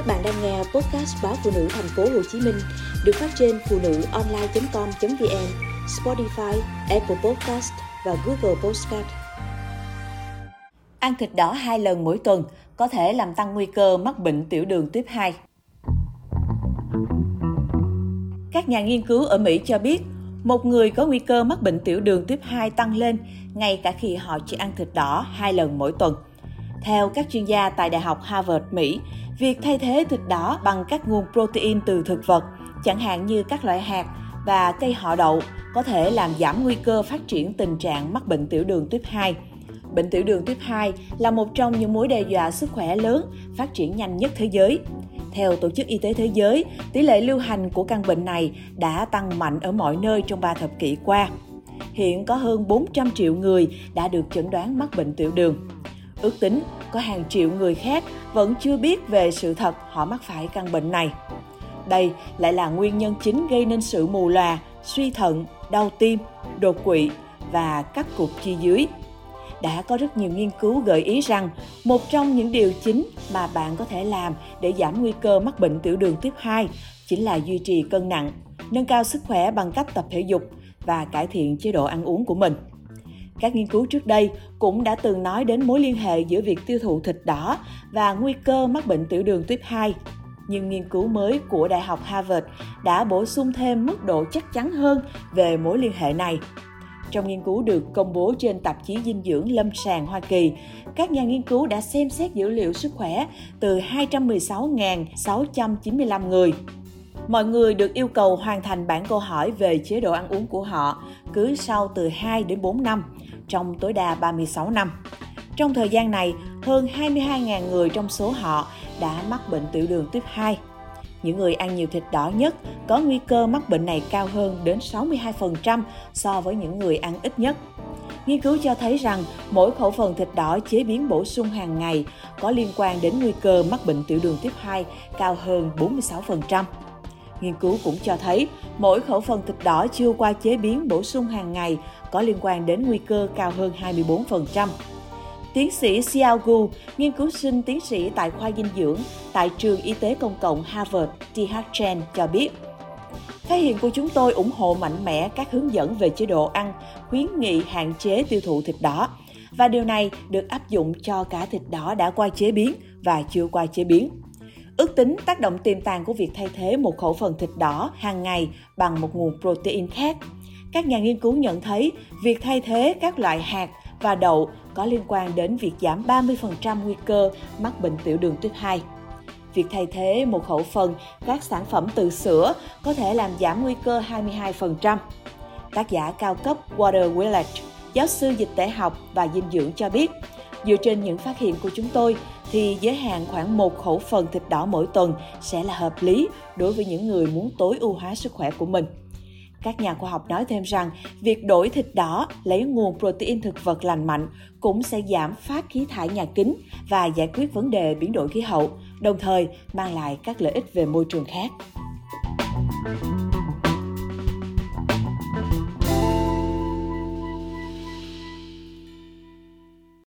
Các bạn đang nghe podcast báo phụ nữ thành phố Hồ Chí Minh được phát trên phụ nữ online.com.vn, Spotify, Apple Podcast và Google Podcast. Ăn thịt đỏ hai lần mỗi tuần có thể làm tăng nguy cơ mắc bệnh tiểu đường tuyếp 2. Các nhà nghiên cứu ở Mỹ cho biết, một người có nguy cơ mắc bệnh tiểu đường tuyếp 2 tăng lên ngay cả khi họ chỉ ăn thịt đỏ hai lần mỗi tuần. Theo các chuyên gia tại Đại học Harvard, Mỹ, việc thay thế thịt đỏ bằng các nguồn protein từ thực vật, chẳng hạn như các loại hạt và cây họ đậu, có thể làm giảm nguy cơ phát triển tình trạng mắc bệnh tiểu đường tuyếp 2. Bệnh tiểu đường tuyếp 2 là một trong những mối đe dọa sức khỏe lớn, phát triển nhanh nhất thế giới. Theo Tổ chức Y tế Thế giới, tỷ lệ lưu hành của căn bệnh này đã tăng mạnh ở mọi nơi trong 3 thập kỷ qua. Hiện có hơn 400 triệu người đã được chẩn đoán mắc bệnh tiểu đường. Ước tính có hàng triệu người khác vẫn chưa biết về sự thật họ mắc phải căn bệnh này. Đây lại là nguyên nhân chính gây nên sự mù lòa, suy thận, đau tim, đột quỵ và cắt cục chi dưới. Đã có rất nhiều nghiên cứu gợi ý rằng một trong những điều chính mà bạn có thể làm để giảm nguy cơ mắc bệnh tiểu đường tiếp 2 chính là duy trì cân nặng, nâng cao sức khỏe bằng cách tập thể dục và cải thiện chế độ ăn uống của mình. Các nghiên cứu trước đây cũng đã từng nói đến mối liên hệ giữa việc tiêu thụ thịt đỏ và nguy cơ mắc bệnh tiểu đường tuyếp 2. Nhưng nghiên cứu mới của Đại học Harvard đã bổ sung thêm mức độ chắc chắn hơn về mối liên hệ này. Trong nghiên cứu được công bố trên tạp chí dinh dưỡng lâm sàng Hoa Kỳ, các nhà nghiên cứu đã xem xét dữ liệu sức khỏe từ 216.695 người Mọi người được yêu cầu hoàn thành bản câu hỏi về chế độ ăn uống của họ cứ sau từ 2 đến 4 năm, trong tối đa 36 năm. Trong thời gian này, hơn 22.000 người trong số họ đã mắc bệnh tiểu đường tuyếp 2. Những người ăn nhiều thịt đỏ nhất có nguy cơ mắc bệnh này cao hơn đến 62% so với những người ăn ít nhất. Nghiên cứu cho thấy rằng mỗi khẩu phần thịt đỏ chế biến bổ sung hàng ngày có liên quan đến nguy cơ mắc bệnh tiểu đường tuyếp 2 cao hơn 46%. Nghiên cứu cũng cho thấy mỗi khẩu phần thịt đỏ chưa qua chế biến bổ sung hàng ngày có liên quan đến nguy cơ cao hơn 24%. Tiến sĩ Xiao Gu, nghiên cứu sinh tiến sĩ tại khoa dinh dưỡng tại trường y tế công cộng Harvard TH Chan cho biết, Phát hiện của chúng tôi ủng hộ mạnh mẽ các hướng dẫn về chế độ ăn, khuyến nghị hạn chế tiêu thụ thịt đỏ. Và điều này được áp dụng cho cả thịt đỏ đã qua chế biến và chưa qua chế biến. Ước tính tác động tiềm tàng của việc thay thế một khẩu phần thịt đỏ hàng ngày bằng một nguồn protein khác. Các nhà nghiên cứu nhận thấy việc thay thế các loại hạt và đậu có liên quan đến việc giảm 30% nguy cơ mắc bệnh tiểu đường tuyếp 2. Việc thay thế một khẩu phần các sản phẩm từ sữa có thể làm giảm nguy cơ 22%. Tác giả cao cấp Water Willett, giáo sư dịch tễ học và dinh dưỡng cho biết, dựa trên những phát hiện của chúng tôi thì giới hạn khoảng một khẩu phần thịt đỏ mỗi tuần sẽ là hợp lý đối với những người muốn tối ưu hóa sức khỏe của mình. Các nhà khoa học nói thêm rằng việc đổi thịt đỏ lấy nguồn protein thực vật lành mạnh cũng sẽ giảm phát khí thải nhà kính và giải quyết vấn đề biến đổi khí hậu, đồng thời mang lại các lợi ích về môi trường khác.